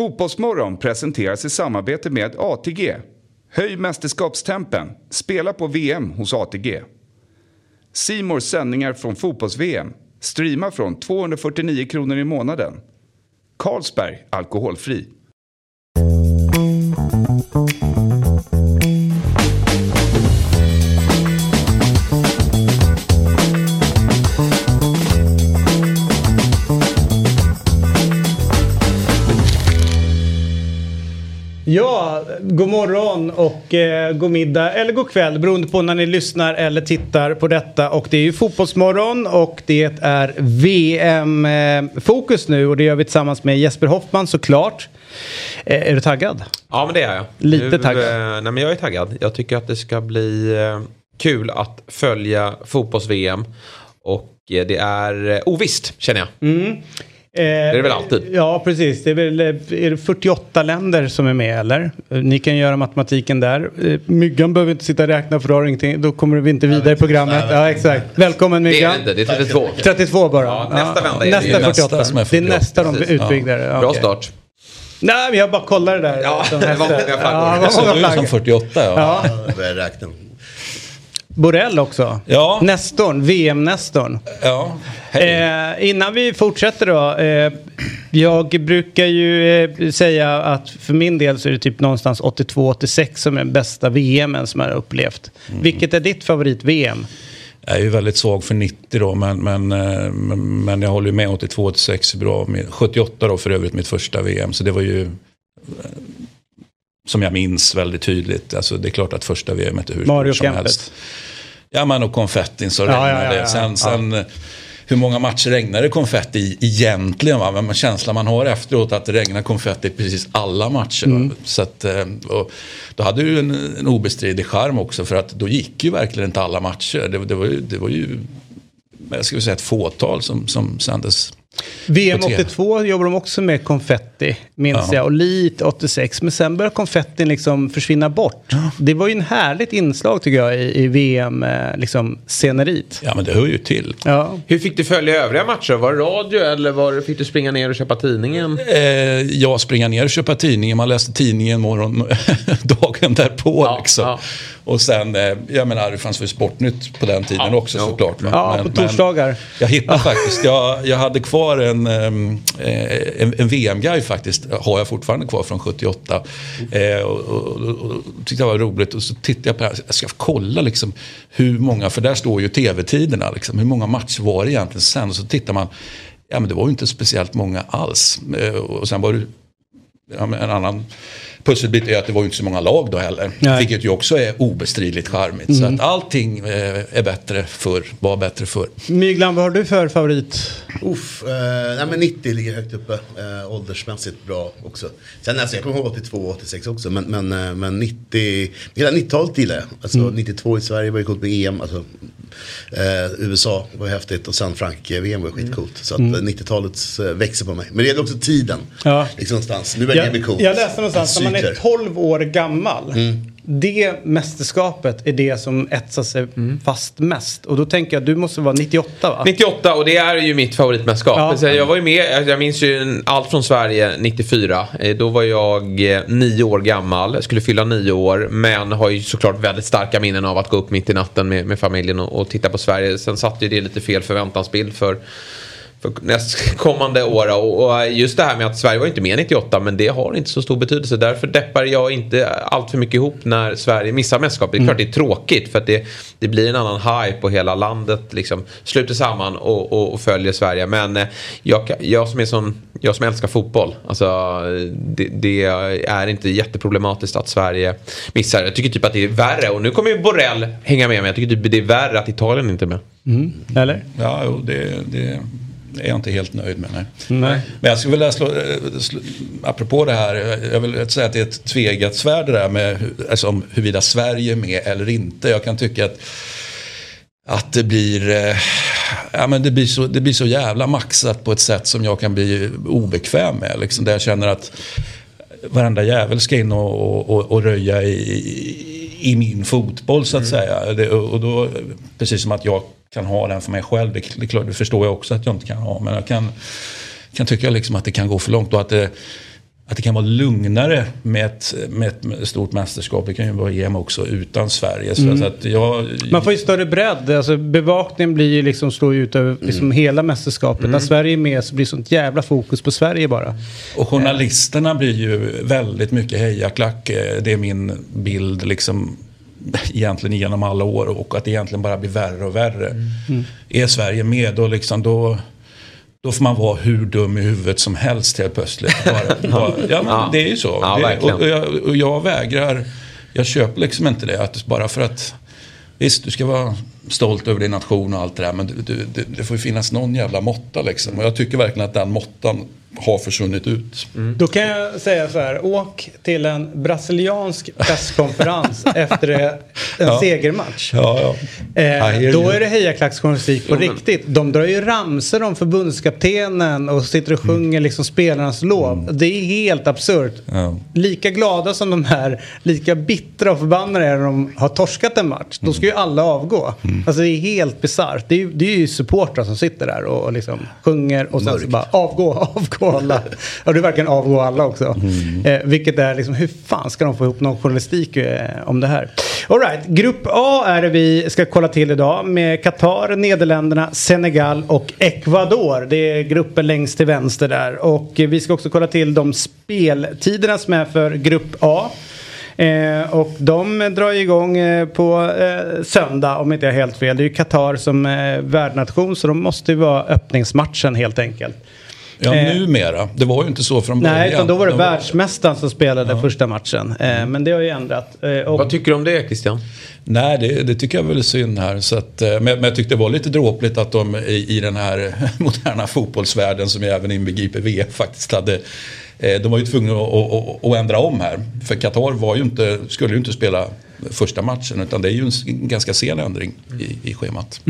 Fotbollsmorgon presenteras i samarbete med ATG. Höj mästerskapstempen. Spela på VM hos ATG. Simors sändningar från fotbolls-VM. Streama från 249 kronor i månaden. Carlsberg Alkoholfri. Ja, god morgon och eh, god middag eller god kväll beroende på när ni lyssnar eller tittar på detta. Och det är ju fotbollsmorgon och det är VM-fokus nu och det gör vi tillsammans med Jesper Hoffman såklart. Eh, är du taggad? Ja men det är jag. Lite nu, taggad. Eh, nej men jag är taggad. Jag tycker att det ska bli eh, kul att följa fotbolls-VM. Och eh, det är eh, ovisst känner jag. Det är det väl alltid? Ja, precis. Det är väl eh, är det 48 länder som är med, eller? Eh, Ni kan göra matematiken där. Eh, Myggan behöver inte sitta och räkna för då har ingenting. Då kommer vi inte vidare i programmet. Ja, exakt. Välkommen Det är Myggan. det inte, det är 32. 32 bara. Ja, nästa vända är det nästa ju. 48. Nästa som är Det är 48. nästa de Precis. utbyggda. Ja. Bra start. Nej, men jag bara kollar det där. Ja, det var många flaggor. Ja, det Så var du många är som flaggor. 48 ja. Ja. Jag börjar räkna. Borrell också. Ja. Nestorn, VM-Nestorn. ja. Eh, innan vi fortsätter då. Eh, jag brukar ju eh, säga att för min del så är det typ någonstans 82-86 som är den bästa VMen som jag har upplevt. Mm. Vilket är ditt favorit-VM? Jag är ju väldigt svag för 90 då, men, men, eh, men, men jag håller ju med 82-86 är bra. Med 78 då för övrigt mitt första VM, så det var ju som jag minns väldigt tydligt. Alltså, det är klart att första VM är hur Mario som Kempet. helst. Ja, men och konfettin så Ja, regnade ja, ja, ja. Sen, sen eh, hur många matcher regnade konfetti egentligen? Va? Men känslan man har efteråt att det regnar konfetti i precis alla matcher. Mm. Så att, eh, och då hade du en, en obestridlig charm också för att då gick ju verkligen inte alla matcher. Det, det, var, ju, det var ju, jag skulle säga ett fåtal som, som sändes. VM På TV. 82 jobbar de också med konfetti, minns Ja. jag. Och lite 86. Men sen börjar konfettin liksom försvinna bort. Det var ju en härligt inslag tycker jag i, i VM-sceneriet. Liksom, sceneriet. Ja men det hör ju till. ja. Hur fick du följa övriga matcher? Var det radio eller var fick du springa ner och köpa tidningen? Eh, jag springa ner och köpa tidningen, man läste tidningen morgon, dagen därpå. Ja, liksom. ja. Och sen, eh, jag menar det fanns väl Sportnytt på den tiden Ja, också såklart. va? Ja, på torsdagar. jag hittade faktiskt, jag, jag hade kvar Ehm, eh, en, en, en VM-guide faktiskt, har jag fortfarande kvar från 78. Eh, och, och, och, tyckte det var roligt och så tittade jag på det här, jag ska kolla liksom hur många, för där står ju tv-tiderna, liksom, hur många matcher var det egentligen sen? Och så tittar man, ja men det var ju inte speciellt många alls. Eh, och sen var det ja, en annan pusselbit är att det var ju inte så många lag då heller. Nej. Vilket ju också är obestridligt charmigt. Så att allting eh, är bättre för var bättre för. Myglan, vad har du för favorit? Uff, eh, nej men 90 ligger högt uppe. Eh, åldersmässigt bra också. Sen alltså, jag kommer ihåg 82 och 86 också. Men, men, eh, men 90, hela 90-talet gillar jag. Alltså 92 i Sverige var ju coolt med EM. Alltså, eh, USA var ju häftigt och sen Frankrike-VM var ju skitcoolt. Så att eh, 90-talet eh, växer på mig. Men det gäller också tiden. Ja. Liksom någonstans. Nu verkar det bli coolt. jag läste någonstans man är Cykler. 12 år gammal. Mm. Det mästerskapet är det som etsar sig fast mest. Och då tänker jag, du måste vara 98 va? 98 och det är ju mitt favoritmästerskap. Ja. Så Jag var ju med, jag minns ju allt från Sverige 94. Eh, Då var jag eh, nio år gammal, skulle fylla nio år. Men har ju såklart väldigt starka minnen av att gå upp mitt i natten med, med familjen och, och titta på Sverige. Sen satte ju det lite fel förväntansbild för för nästkommande år. Och, just det här med att Sverige var inte med 98 men det har inte så stor betydelse. Därför deppar jag inte allt för mycket ihop när Sverige missar mästerskap. Det är klart det är tråkigt för att det, det blir en annan hype och hela landet liksom sluter samman och, och, och följer Sverige. Men eh, jag, jag, som är som, jag som älskar fotboll, alltså, det, det är inte jätteproblematiskt att Sverige missar. Jag tycker typ att det är värre och nu kommer ju Borrell hänga med mig. Jag tycker typ det är värre att Italien inte är med. Eller? Ja, jo, det, det är jag inte helt nöjd med. Nej. Nej. Men jag skulle vilja slå, eh, slå, apropå det här, jag vill säga att det är ett tvegat svärd det där med hur- alltså, om huruvida Sverige är med eller inte. Jag kan tycka att, att det blir, eh, ja, men det, blir så, det blir så jävla maxat på ett sätt som jag kan bli obekväm med. Liksom, där jag känner att varenda jävel ska in och, och, och röja i, i min fotboll så att säga. Det, och då, precis som att jag kan ha den för mig själv, det, det, klart, det förstår jag också att jag inte kan ha. Men jag kan, kan tycka liksom att det kan gå för långt och att det, att det kan vara lugnare med ett, med ett stort mästerskap. Det kan ju vara EM också utan Sverige. Så, så att jag, Man får ju större bredd. Alltså, bevakningen blir ju liksom, slår ut över liksom hela mästerskapet. När Sverige är med så blir det sånt jävla fokus på Sverige bara. Och journalisterna blir ju väldigt mycket hejaklack. Eh, Det är min bild liksom egentligen genom alla år och att det egentligen bara blir värre och värre. Är Sverige med då, liksom, då, då får man vara hur dum i huvudet som helst helt plötsligt. Bara, bara, ja, men det är ju så. Ja, det, och, jag, och jag vägrar, jag köper liksom inte det. Att bara för att, visst du ska vara stolt över din nation och allt det där. Men du, du, det, det får ju finnas någon jävla måtta liksom. Och jag tycker verkligen att den måttan har försvunnit ut. Då kan jag säga så här. Åk till en brasiliansk presskonferens efter en Ja. segermatch. Ja, ja. Eh, då är det hejaklacksjournalistik på riktigt. De drar ju ramsor om förbundskaptenen och sitter och sjunger liksom spelarnas lov. Det är helt absurt. Lika glada som de här, lika bittra och förbannade är när de har torskat en match. Då ska ju alla avgå. Alltså det är helt bisarrt. Det är, ju- det är ju supportrar som sitter där och, och liksom sjunger och sen så bara avgå, avgå alla. Ja, det är verkligen avgå alla också. Eh, vilket är liksom, hur fan ska de få ihop någon journalistik eh, om det här? All right, grupp A är det vi ska kolla till idag med Qatar, Nederländerna, Senegal och Ecuador. Det är gruppen längst till vänster där. Och eh, vi ska också kolla till de speltiderna som är för grupp A. Eh, och de drar igång eh, på eh, söndag om inte jag har helt fel. Det är ju Qatar som är värdnation så de måste ju vara öppningsmatchen helt enkelt. Ja, Eh. numera. Det var ju inte så från början. Nej, utan då var det De världsmästaren som spelade första matchen. Eh, men det har ju ändrat. Eh, och, Vad tycker du om det Christian? Nej, det, det tycker jag väl är synd här. Så att, eh, men, men jag tyckte det var lite dråpligt att de i, i den här moderna fotbollsvärlden som ju även inbegriper VM faktiskt hade eh, de var ju tvungna att, att, att, att ändra om här. För Qatar var ju inte, skulle ju inte spela första matchen utan det är ju en ganska sen ändring i, i schemat.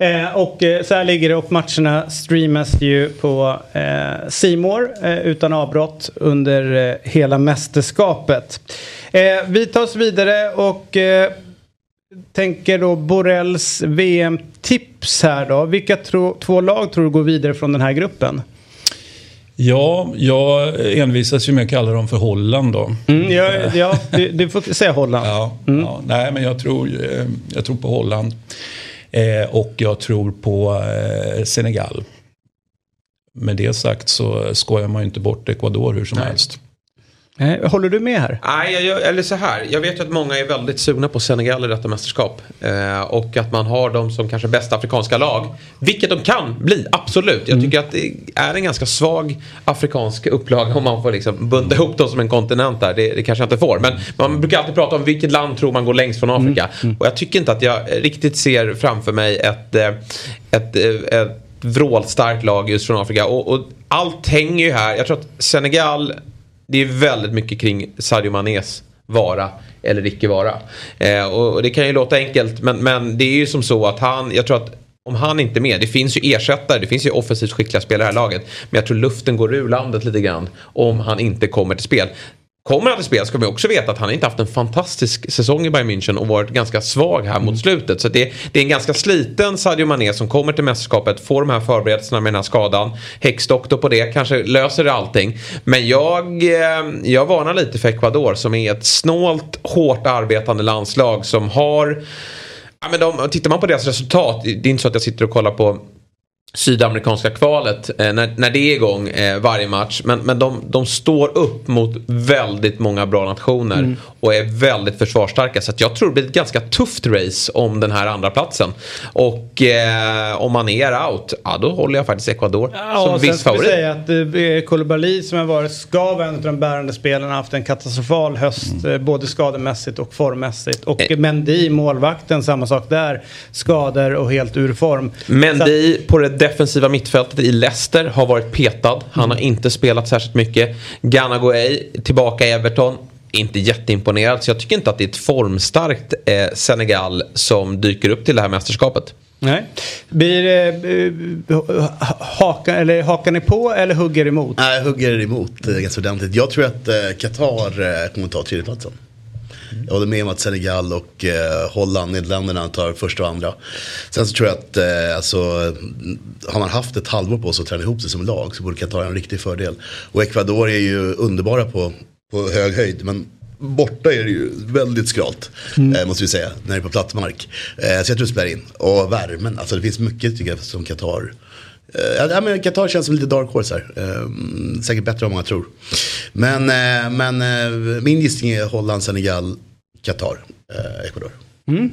Eh, och eh, så här ligger det och matcherna streamas ju på eh, Simor eh, utan avbrott under eh, hela mästerskapet. Eh, vi tar oss vidare och tänker då Borrells VM-tips här då. Vilka tro, två lag tror du går vidare från den här gruppen? Ja, jag envisas ju med att kalla dem för Holland då. Mm, ja, ja, du, du får säga Holland. Ja, ja, nej men jag tror, jag tror på Holland. Eh, och jag tror på eh, Senegal. Med det sagt så skojar man ju inte bort Ecuador hur som Nej. helst. Håller du med här? Nej, jag, eller så här. Jag vet ju att många är väldigt sugna på Senegal i detta mästerskap. Eh, och att man har dem som kanske bästa afrikanska lag. Vilket de kan bli, absolut. Jag tycker att det är en ganska svag afrikansk upplaga om man får liksom bunta ihop dem som en kontinent där. Det, det kanske jag inte får. Men man brukar alltid prata om vilket land tror man går längst från Afrika. Och jag tycker inte att jag riktigt ser framför mig ett, eh, ett, eh, ett vrålstarkt lag just från Afrika. Och, och allt hänger ju här. Jag tror att Senegal det är väldigt mycket kring Sadio Manés vara eller icke vara. Eh, och, och det kan ju låta enkelt men, men det är ju som så att han, jag tror att om han inte är med, det finns ju ersättare, det finns ju offensivt skickliga spelare i det här laget. Men jag tror luften går ur landet lite grann om han inte kommer till spel. Kommer han till spel ska vi också veta att han inte haft en fantastisk säsong i Bayern München och varit ganska svag här mot slutet. Så det, det är en ganska sliten Sadio Mané som kommer till mästerskapet, får de här förberedelserna med den här skadan. Häxdoktor på det, kanske löser det allting. Men jag, eh, jag varnar lite för Ecuador som är ett snålt, hårt arbetande landslag som har Ja, men de, tittar man på deras resultat, det är inte så att jag sitter och kollar på sydamerikanska kvalet eh, när, när det är igång eh, varje match. Men, men de, de står upp mot väldigt många bra nationer och är väldigt försvarsstarka. Så jag tror det blir ett ganska tufft race om den här andra platsen. Och eh, om man är out, ja då håller jag faktiskt Ecuador Ja, som viss favorit. säga att eh, Koulibaly som har varit ska vara en av de bärande spelarna haft en katastrofal höst eh, både skademässigt och formmässigt. Och Eh. Mendy, målvakten, samma sak där. Skador och helt ur form. Mendy på det defensiva mittfältet i Leicester har varit petad. Han har inte spelat särskilt mycket. Ghana Gueye tillbaka i Everton. Inte jätteimponerad. Så jag tycker inte att det är ett formstarkt eh, Senegal som dyker upp till det här mästerskapet. Nej. Blir eh, haka, eller hakar ni på eller hugger emot? Nej, hugger emot eh, ganska ordentligt. Jag tror att eh, Qatar eh, kommer ta tredjeplatsen. Jag håller med om att Senegal och eh, Holland, Nederländerna tar första och andra. Sen så tror jag att eh, alltså, har man haft ett halvår på sig att träna ihop sig som lag så borde Qatar ha en riktig fördel. Och Ecuador är ju underbara på, på hög höjd. Men Borta är det ju väldigt skralt, eh, måste vi säga, när det är på platt mark. Eh, så jag tror det spelar in. Och värmen, alltså det finns mycket tycker jag som Qatar. Eh, ja, men Qatar känns som lite dark horse här. Eh, säkert bättre än många tror. Men, eh, men eh, min gissning är Holland, Senegal, Qatar, eh, Ecuador.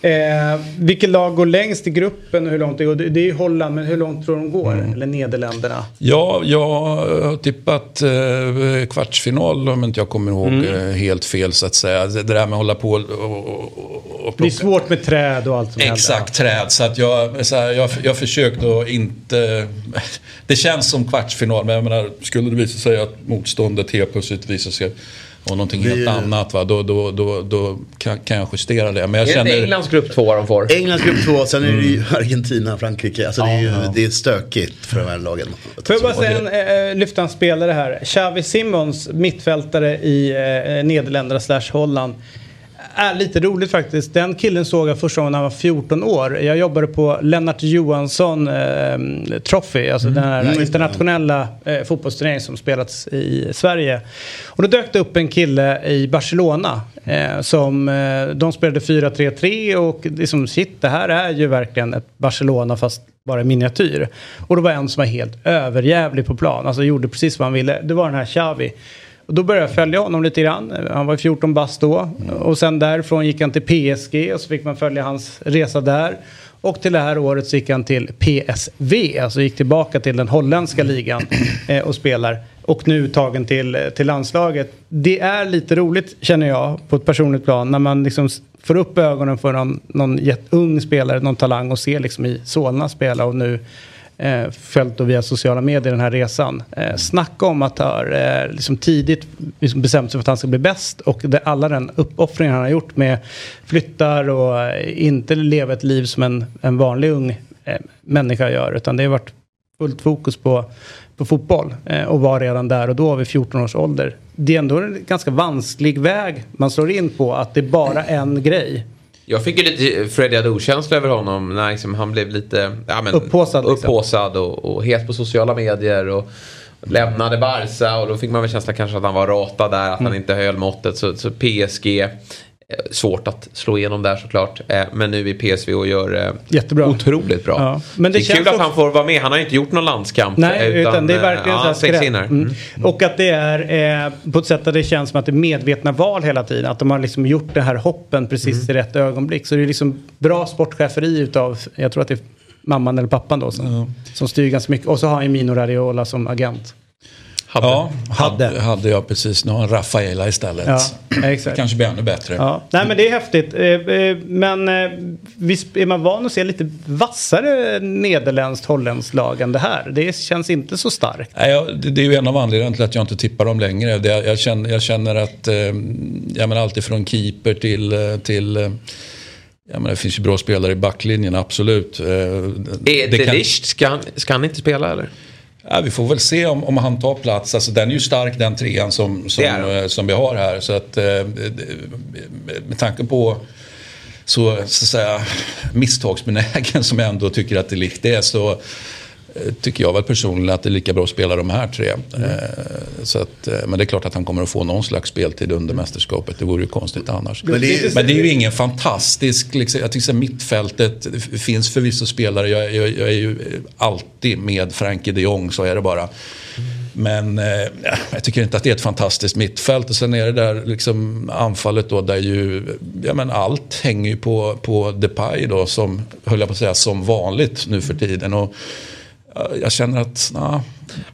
Eh, vilket lag går längst i gruppen och hur långt det går? Det är ju Holland, men hur långt tror de går? Eller Nederländerna? Ja, jag har tippat eh, kvartsfinal om inte jag kommer ihåg eh, helt fel så att säga. Det där med att hålla på och, och, och Det är svårt med träd och allt som Exakt, träd. Så att jag, så här, jag, jag försökte att inte... Det känns som kvartsfinal, men jag menar, skulle det visa sig att motståndet helt plötsligt visar sig vara någonting Vi- helt annat, va? Då, då, då, då kan, kan jag justera det. Men jag Är det känner... Englands grupp två de får? Englands grupp två, sen är det ju Argentina, Frankrike. Alltså det är ju det är stökigt för de här lagen. Får jag bara säga en, äh, lyfta en spelare här. Xavi Simons, mittfältare i äh, Nederländerna slash Holland. Är lite roligt faktiskt. Den killen såg jag första gången när han var 14 år. Jag jobbade på Lennart Johansson eh, Trophy, alltså den här internationella eh, fotbollsturneringen som spelats i Sverige. Och då dök det upp en kille i Barcelona eh, som, eh, de spelade 4-3-3 och liksom shit, det här är ju verkligen ett Barcelona fast bara miniatyr. Och det var en som var helt överjävlig på plan, alltså gjorde precis vad han ville. Det var den här Xavi. Och då började jag följa honom lite grann. Han var 14 bast då. Och sen därifrån gick han till PSG och så fick man följa hans resa där. Och till det här året så gick han till PSV, alltså gick tillbaka till den holländska ligan eh, och spelar. Och nu tagen till, till landslaget. Det är lite roligt känner jag på ett personligt plan när man liksom får upp ögonen för någon, någon ung spelare, någon talang och ser liksom i Solna spela och nu eh, följt då via sociala medier den här resan. Eh, snacka om att ha eh, liksom tidigt liksom bestämt sig för att han ska bli bäst och det, alla den uppoffringen han har gjort med flyttar och eh, inte leva ett liv som en, en vanlig ung eh, människa gör utan det har varit fullt fokus på, på fotboll eh, och var redan där och då vid 14 års ålder. Det är ändå en ganska vansklig väg man slår in på att det är bara en grej. Jag fick ju lite Freddie Adu-känsla över honom när liksom han blev lite ja, men, Upphaussad, liksom. och, och het på sociala medier. Och lämnade Barca och då fick man väl känslan kanske att han var ratad där, att han Mm. inte höll måttet. Så, så PSG, svårt att slå igenom där såklart. Eh, Men nu i PSV och gör eh, Jättebra. otroligt bra. Ja. Men det det, är kul känns att också- han får vara med. Han har ju inte gjort någon landskamp. Nej, utan, det är eh, verkligen ja, så här här. Mm. Och att det är eh, på ett sätt där det känns som att det är medvetna val hela tiden. Att de har liksom gjort det här hoppen precis i rätt ögonblick. Så det är liksom bra sportcheferi utav, jag tror att det är mamman eller pappan då som, som styr ganska mycket. Och så har han ju Mino Radiola som agent. Hade. Ja, hade. Hade. jag precis. Nu har han Rafaela istället. Ja, exakt. kanske blir ännu bättre. Ja. Nej men det är häftigt. Eh, eh, Men eh, visst är man van att se lite vassare nederländskt holländskt lag än det här. Det känns inte så starkt. Nej, det är ju en av anledningarna till att jag inte tippar dem längre. Det, jag, känner, jag känner att, jag menar alltid från keeper till, till jag menar, det finns ju bra spelare i backlinjen, absolut. Är det det kan- ska, han- ska han inte spela eller? Ja, vi får väl se om, om han tar plats. Alltså, den är ju stark den trean som, som, den. eh, som vi har här. Så att, eh, det- med tanke på så, så att säga, misstagsbenägen som jag ändå tycker att det likt är så eh, tycker jag väl personligen att det är lika bra att spela de här tre. Mm. Eh, Så att, eh, men det är klart att han kommer att få någon slags speltid under mästerskapet. Det vore ju konstigt annars. Men det är- Men det är ju ingen fantastisk, liksom, jag tycker här, mittfältet, det finns förvisso spelare, jag, jag, jag är ju alltid med Frankie de Jong, så är det bara. Men eh, ja, jag tycker inte att det är ett fantastiskt mittfält. Och sen är det där liksom anfallet då där ju, ja men allt hänger ju på, på Depay då som, höll jag på att säga, som vanligt nu för tiden. Och jag känner att, na,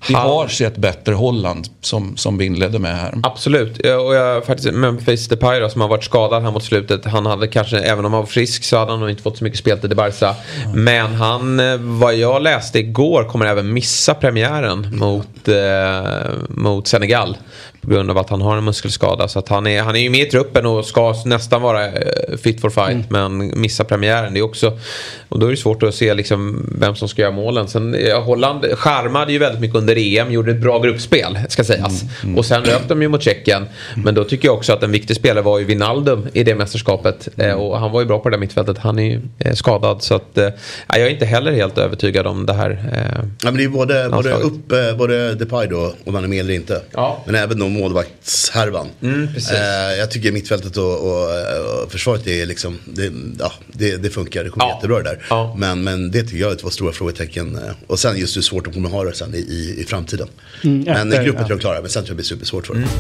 vi Han- har sett bättre Holland som, som vi inledde med här. Absolut. Och jag faktiskt, Memphis Depay då, som har varit skadad här mot slutet. Han hade kanske, även om han var frisk så hade han nog inte fått så mycket speltid i Barca. Men han, eh, vad jag läste igår, kommer även missa premiären mot, eh, mot Senegal. På grund av att han har en muskelskada. Så att han, är, han är ju med i truppen och ska nästan vara eh, fit for fight. Men missa premiären. Det är också, och då är det svårt att se liksom vem som ska göra målen. Sen, eh, Holland skärmade ju väldigt mycket under EM. Gjorde ett bra gruppspel, ska sägas. Mm, mm. Och sen rök de ju mot Tjeckien. Men då tycker jag också att en viktig spelare var ju Wijnaldum i det mästerskapet. Eh, och han var ju bra på det där mittfältet. Han är ju eh, skadad. Så att, eh, jag är inte heller helt övertygad om det här eh, Ja men det är både, både upp, eh, både Depay då, om han är med eller inte. Ja. Men även då målvaktshärvan. Mm, eh, jag tycker mittfältet och, och, och försvaret är liksom, det, ja, det, det funkar, det kommer ja. jättebra det där. Ja. Men, men det tycker jag är två stora frågetecken. Och sen just hur svårt de kommer ha det sen i, i, i framtiden. Mm, men i gruppen tror jag klarar men sen tror jag det blir supersvårt för dem. Mm.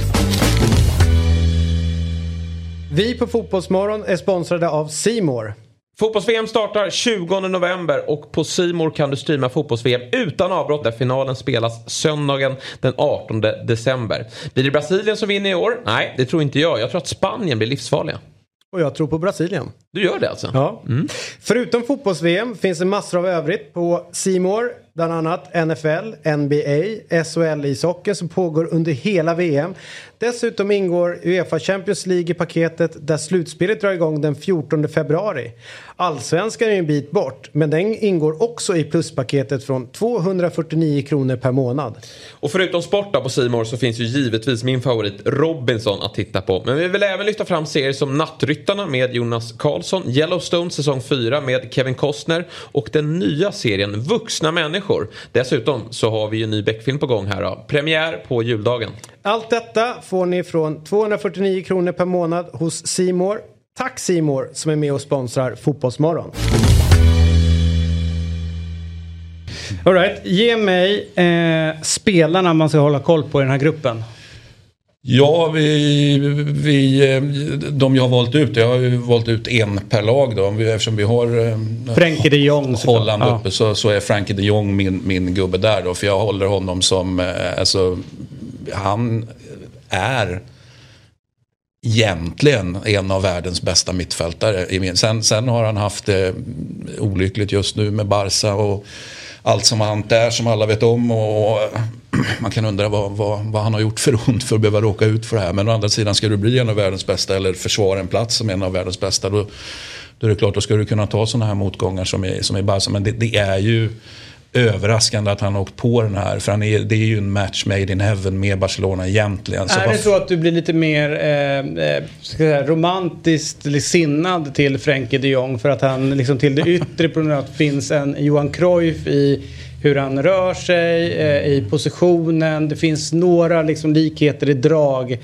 Vi på Fotbollsmorgon är sponsrade av Simor. Fotbolls-VM startar 20 november och på Simor kan du streama fotbolls-VM utan avbrott där finalen spelas söndagen den 18 december. Blir det Brasilien som vinner i år? Nej, det tror inte jag. Jag tror att Spanien blir livsfarliga. Och jag tror på Brasilien. Du gör det alltså? Ja. Mm. Förutom fotbolls-VM finns det massor av övrigt på Simor bland annat NFL, NBA, SHL-ishockeyn som pågår under hela VM. Dessutom ingår Uefa Champions League i paketet där slutspelet drar igång den 14 februari. Allsvenskan är en bit bort men den ingår också i pluspaketet från 249 kronor per månad. Och förutom sport på Simor så finns ju givetvis min favorit Robinson att titta på. Men vi vill även lyfta fram serier som Nattryttarna med Jonas Karlsson, Yellowstone säsong 4 med Kevin Costner och den nya serien Vuxna människor. Dessutom så har vi ju en ny Beck-film på gång här då. Premiär på juldagen. Allt detta får ni från 249 kronor per månad hos Simor. Tack Simor som är med och sponsrar Fotbollsmorgon. Alright, ge mig eh, spelarna man ska hålla koll på i den här gruppen. Ja, vi, vi, eh, de jag har valt ut, jag har ju valt ut en per lag då. Eftersom vi har eh, Frankie de Jong, Holland uppe ja. så, så är Frankie de Jong min, min gubbe där då. För jag håller honom som, eh, alltså, han är egentligen en av världens bästa mittfältare. Sen, sen har han haft det olyckligt just nu med Barca och allt som har hänt där som alla vet om. Och man kan undra vad, vad, vad, han har gjort för ont för att behöva råka ut för det här. Men å andra sidan ska du bli en av världens bästa eller försvara en plats som en av världens bästa. Då, då är det klart, då ska du kunna ta sådana här motgångar som i som i Barca. Men det, det är ju överraskande att han har åkt på den här. För han är, det är ju en match made in heaven med Barcelona egentligen. Så är det så att du blir lite mer eh, eh säga, romantiskt sinnad till Frenkie de Jong för att han liksom till det yttre på något finns en Johan Cruyff i hur han rör sig, eh, i positionen. Det finns några liksom likheter i drag.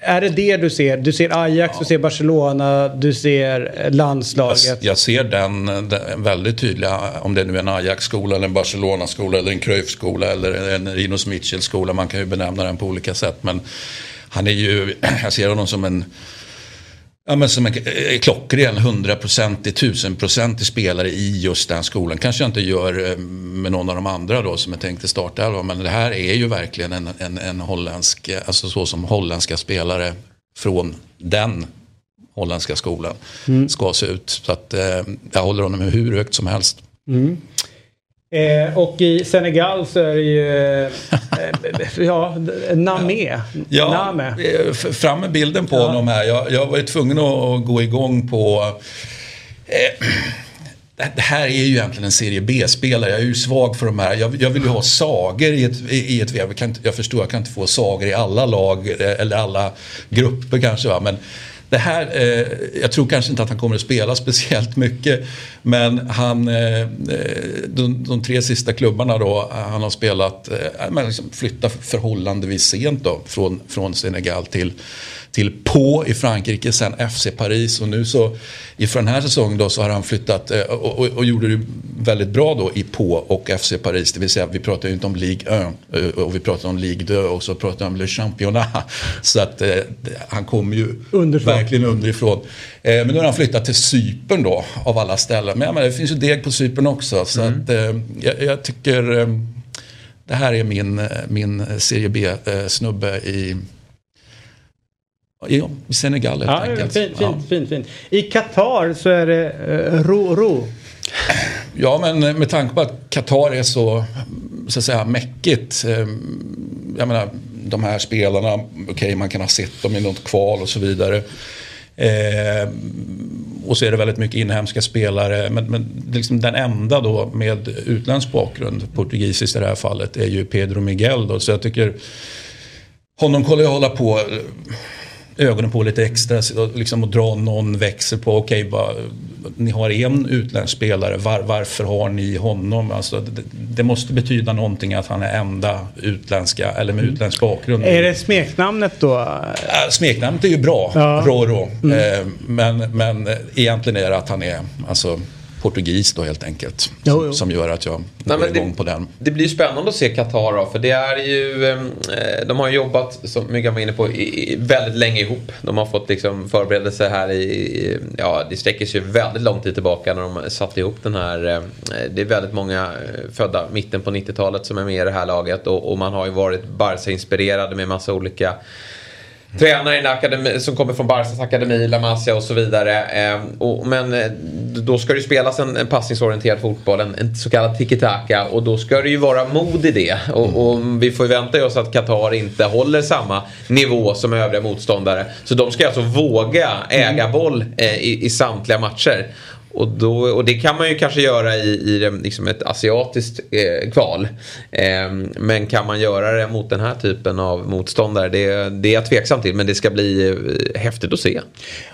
Är det det du ser? Du ser Ajax, ja. du ser Barcelona, du ser landslaget. Jag, jag ser den, den, väldigt tydliga, om det nu är en Ajax-skola eller en Barcelona-skola eller en Cruyff-skola eller en Rinos Mitchell-skola. Man kan ju benämna den på olika sätt. Men han är ju, jag ser honom som en Ja, men som eh, klockren, hundraprocentig, tusenprocentig spelare i just den skolan. Kanske jag inte gör eh, med någon av de andra då som är tänkt i startelvan. Men det här är ju verkligen en, en, en holländsk, alltså så som holländska spelare från den holländska skolan mm. ska se ut. Så att eh, jag håller honom hur högt som helst. Mm. Eh, och i Senegal så är det ju eh, ja, Namé. Ja, Name. Eh, fram med bilden på ja. honom här. Jag, jag var ju tvungen att gå igång på... Eh, det här är ju egentligen en serie B-spelare. Jag är ju svag för de här. Jag, jag vill ju ha sagor i ett, i ett VM. Jag, jag förstår, jag kan inte få sagor i alla lag eh, eller alla grupper kanske. Va? Men det här, eh, jag tror kanske inte att han kommer att spela speciellt mycket. Men han, eh, eh de, de, tre sista klubbarna då, eh, han har spelat, eh, liksom flyttat förhållandevis sent då från, från Senegal till till Pau i Frankrike, sen FC Paris och nu så inför den här säsongen då så har han flyttat eh, och, och, och gjorde det väldigt bra då i Pau och FC Paris. Det vill säga vi pratar ju inte om Ligue 1 eh, och vi pratar om Ligue 2 och så pratar vi om Le Championnat. Så att eh, han kommer ju underifrån. verkligen underifrån. Eh, men nu har han flyttat till Cypern då av alla ställen. Men, men det finns ju deg på Cypern också. Så mm. att, eh, jag, jag, tycker det här är min, min serie B-snubbe i Ja, i Senegal helt ja, enkelt. Fint, fint, ja. fint, fint. I Qatar så är det uh, ro, ro. Ja, men med tanke på att Qatar är så, så att säga, mäckigt. Eh, jag menar, de här spelarna, okej okay, man kan ha sett dem i något kval och så vidare. Eh, och så är det väldigt mycket inhemska spelare. Men, men liksom den enda då med utländsk bakgrund, portugisiskt i det här fallet, är ju Pedro Miguel. Då. Så jag tycker honom kollar jag hålla på ögonen på lite extra liksom, och dra någon växel på okej, okay, ni har en utländsk spelare, var, varför har ni honom? Alltså, det, det, måste betyda någonting att han är enda utländska eller med mm. utländsk bakgrund. Är det smeknamnet då? Smeknamnet är ju bra, ja. Roro. Mm. Eh, men, men egentligen är det att han är alltså, portugis då helt enkelt. Jo, jo. Som gör att jag Nej, går igång det, på den. Det blir spännande att se Qatar då, för det är ju... Eh, de har jobbat, som Myggan var inne på, i, väldigt länge ihop. De har fått liksom förberedelse här i... Ja, det sträcker sig väldigt lång tid tillbaka när de satte ihop den här... Eh, det är väldigt många eh, födda mitten på 90-talet som är med i det här laget och, och man har ju varit Barca-inspirerade med massa olika tränare i akademi, som kommer från Barcas akademi, La Masia och så vidare. Eh, och, men eh, då ska det ju spelas en, en passningsorienterad fotboll, en, en så kallad tiki-taka. Och då ska det ju vara mod i det. Och, mm. och vi får ju vänta oss att Qatar inte håller samma nivå som övriga motståndare. Så de ska alltså våga äga mm. boll eh, i, i samtliga matcher. Och, då, och det kan man ju kanske göra i, i liksom ett asiatiskt eh, kval. Eh, men kan man göra det mot den här typen av motståndare? Det, det är jag tveksam till men det ska bli eh, häftigt att se.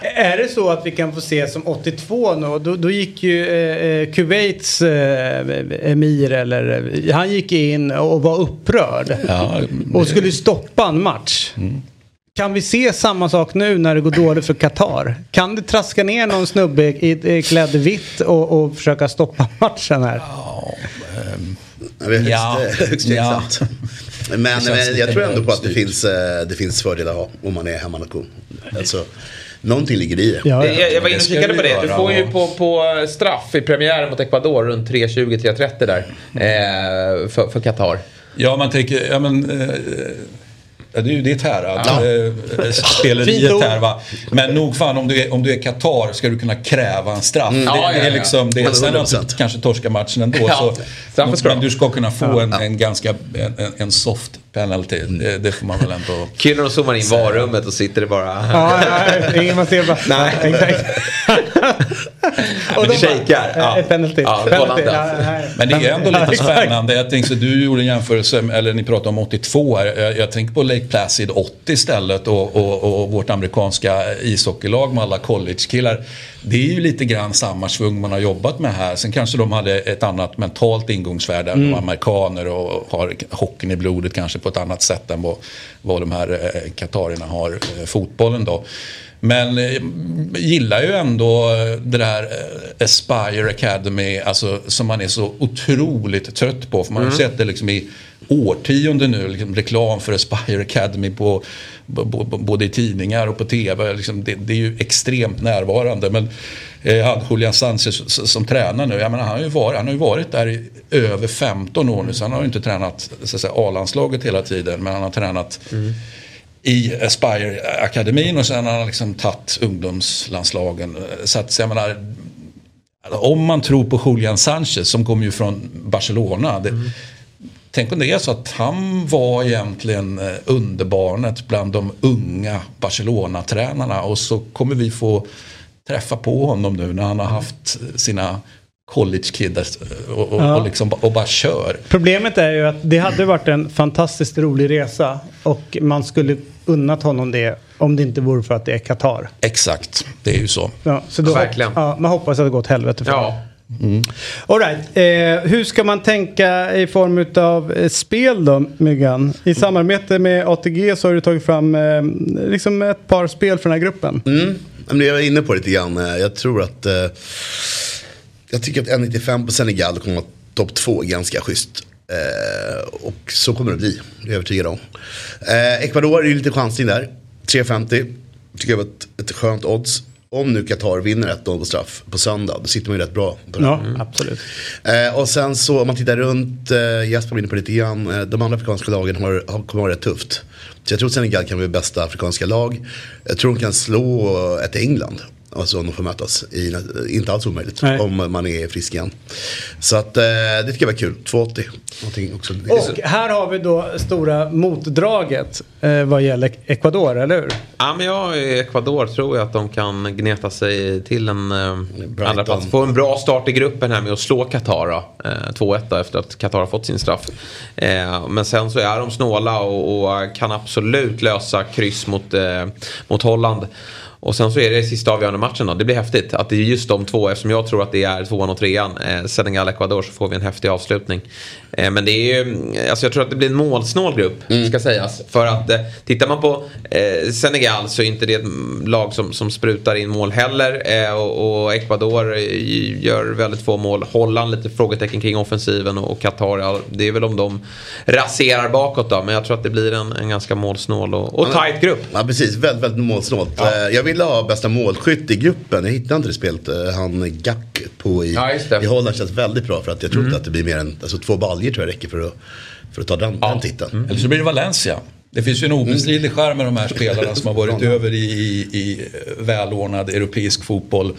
Är det så att vi kan få se som 82 nu? Då, då gick ju eh, eh, Kuwaits eh, emir eller han gick in och var upprörd. Ja, och skulle stoppa en match. Mm. Kan vi se samma sak nu när det går dåligt för Qatar? Kan det traska ner någon snubbe i, klädd vitt och, och försöka stoppa matchen här? Ja, um, högst, ja, högst ja. Men, men jag tror ändå på att det finns, eh, det finns fördelar om man är hemmanation. Alltså, Någonting ligger i det. Ja, ja. Jag, jag var inne och kikade på det. Du får ju på, på straff i premiären mot Ecuador runt 3.20-3.30 där. Eh, för, för Qatar. Ja, man tänker... Ja, men, eh, Ja, det är ju ditt härad. Ja. Äh, speleriet här va. Men nog fan om du är, om du är Qatar ska du kunna kräva en straff. Mm. Det, ja, det, är liksom, det är, sen att du kanske torskar matchen ändå. Ja. Så, men du ska kunna få en, en ganska en, en soft penalty. Det, det, får man väl ändå... Kul när de zoomar in varummet och sitter det bara... ja, nej, ingen man ser bara... Nej. exakt. Och de shakar. Ja. Penalty. Ja, penalty. Ja, Men det är ändå lite spännande. Jag tänkte, så du gjorde en jämförelse, eller ni pratade om 82 här. Jag, jag tänker på Lake Placid 80 istället och, och, och vårt amerikanska ishockeylag med alla college-killar. Det är ju lite grann samma svung man har jobbat med här. Sen kanske de hade ett annat mentalt ingångsvärde. Mm. De amerikaner och har hockeyn i blodet kanske på ett annat sätt än vad, vad de här eh, katarierna har eh, fotbollen då. Men eh, gillar ju ändå det där eh, Aspire Academy, alltså, som man är så otroligt trött på. För man har ju mm. sett det liksom i årtionden nu, liksom, reklam för Aspire Academy på, både i tidningar och på tv. Liksom, det, det, är ju extremt närvarande. Men eh, han, Julian Sanchez som tränar nu, jag menar, han, har ju varit, han har ju varit där i över 15 år nu. Så han har ju inte tränat A-landslaget hela tiden, men han har tränat mm i Aspire-akademin och sen har han liksom tagit ungdomslandslagen. Så att jag menar, om man tror på Julian Sanchez som kommer ju från Barcelona. Det, mm. Tänk om det är så att han var egentligen eh, underbarnet bland de unga Barcelona-tränarna och så kommer vi få träffa på honom nu när han har haft sina college kids och, och, ja. och, liksom, och bara kör. Problemet är ju att det hade varit en fantastiskt rolig resa och man skulle unnat honom det om det inte vore för att det är Qatar. Exakt, det är ju så. Ja, så då, Verkligen. Ja, man hoppas att det går åt helvete för ja. Mm. All right. Eh, hur ska man tänka i form av eh, spel då, Myggan? I samarbete med ATG så har du tagit fram eh, liksom ett par spel för den här gruppen. Mm. Jag var inne på lite grann. Eh, jag tror att... Eh, jag tycker att 1,95 på Senegal kommer att topp två ganska schysst. Eh, och så kommer det bli, det är jag övertygad om. Eh, Ecuador är ju lite chansning där. 3,50. Tycker jag var ett, ett skönt odds. Om nu Qatar vinner 1-0 på straff på söndag, då sitter man ju rätt bra på det. Ja, mm. absolut. Eh, och sen så om man tittar runt, eh, Jesper var inne på lite grann, eh, de andra afrikanska lagen har, har, kommer vara rätt tufft. Så jag tror att Senegal kan bli bästa afrikanska lag. Jag tror de kan slå ett England. Alltså om de får mötas. I, inte alls omöjligt. Nej. Om man är frisk igen. Så att eh, det tycker jag var kul. 2,80. Och här har vi då stora motdraget eh, vad gäller Ecuador, eller hur? Ja, men jag i Ecuador tror jag att de kan gneta sig till en eh, andra plats. Få en bra start i gruppen här med att slå Qatar eh, 2-1 då, efter att Qatar har fått sin straff. Eh, men sen så är de snåla och, och kan absolut lösa kryss mot, eh, mot Holland. Och sen så är det sista avgörande matchen då. Det blir häftigt att det är just de två eftersom jag tror att det är tvåan och trean. Eh, Senegal-Ecuador så får vi en häftig avslutning. Eh, men det är ju, alltså jag tror att det blir en målsnål grupp Mm. ska sägas. För att eh, tittar man på eh, Senegal så är inte det ett lag som, som sprutar in mål heller. Eh, och, och Ecuador eh, gör väldigt få mål. Holland lite frågetecken kring offensiven och, Qatar, ja, det är väl om de raserar bakåt då. Men jag tror att det blir en, en ganska målsnål och, och tight grupp. Ja precis, väldigt, väldigt målsnålt. Eh, Jag ville ha bästa målskytt i gruppen. Jag hittade inte det spelet. Eh, Han Gack på i, Ja. Mm. i Holland känns väldigt bra för att jag tror inte att det blir mer än alltså, två baljor tror jag räcker för att, för att ta den, den titeln. Mm. Eller så blir det Valencia. Det finns ju en obestridlig skärm med de här spelarna som har varit över i, i, i välordnad europeisk fotboll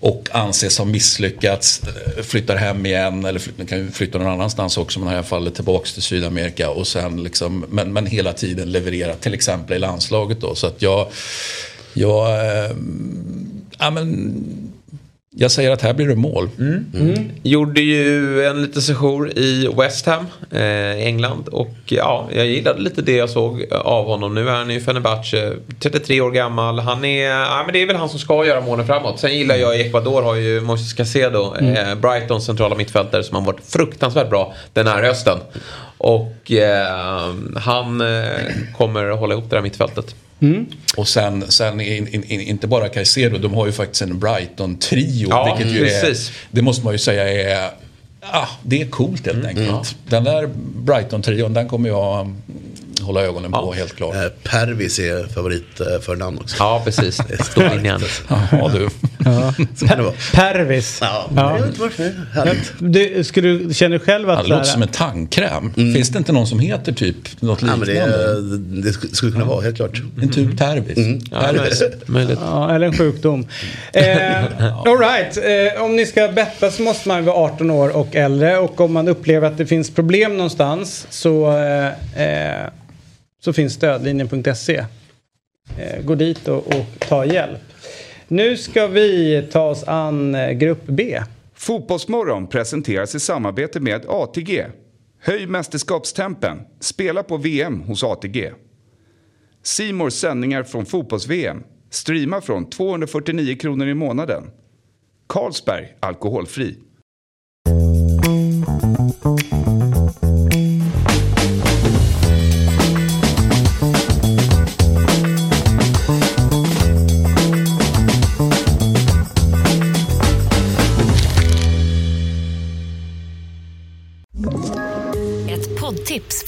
och anses ha misslyckats, eh, flyttar hem igen eller kan ju flytta någon annanstans också men i alla fall tillbaka till Sydamerika och sen liksom, men, men hela tiden leverera till exempel i landslaget då. Så att jag, jag, eh, ja men jag säger att här blir det mål. Gjorde ju en liten session i West Ham eh, i England. Och ja, jag gillade lite det jag såg av honom. Nu är han ju Fenerbahce, 33 år gammal. Han är, ja, men det är väl han som ska göra målen framåt. Sen gillar jag i Ecuador har ju Moises Caicedo, eh, Brightons centrala mittfältare som har varit fruktansvärt bra den här hösten. Och eh, han eh, kommer hålla ihop det här mittfältet. Och sen, sen in, in, in, inte bara Caicedo, de har ju faktiskt en Brighton-trio. Ja, vilket ju är, precis. det måste man ju säga är, ah, det är coolt helt enkelt. Den där Brighton-trion, den kommer jag mm, hålla ögonen på helt klart. Eh, Pervis är favorit eh, också. Ja, precis. Storlinjen. Ja, du. Så kan det vara. Pervis. Ja, Ja. jag vet inte varför. Härligt. Du, skulle du, känner du själv Ja, att... det låter som en tandkräm. Finns det inte någon som heter typ något Ja, men liknande? det, det sk- skulle kunna vara, helt klart. En tub Tervis. Ja, möjligt. möjligt. Ja, eller en sjukdom. Eh, all right. eh, om ni ska betta så måste man vara 18 år och äldre. Och om man upplever att det finns problem någonstans så, eh, eh, så finns stödlinjen.se. Eh, gå dit och, och ta hjälp. Nu ska vi ta oss an eh, grupp B. Fotbollsmorgon presenteras i samarbete med ATG. Höj mästerskapstempen. Spela på VM hos ATG. Simors sändningar från fotbolls-VM. Streama från 249 kronor i månaden. Carlsberg Alkoholfri.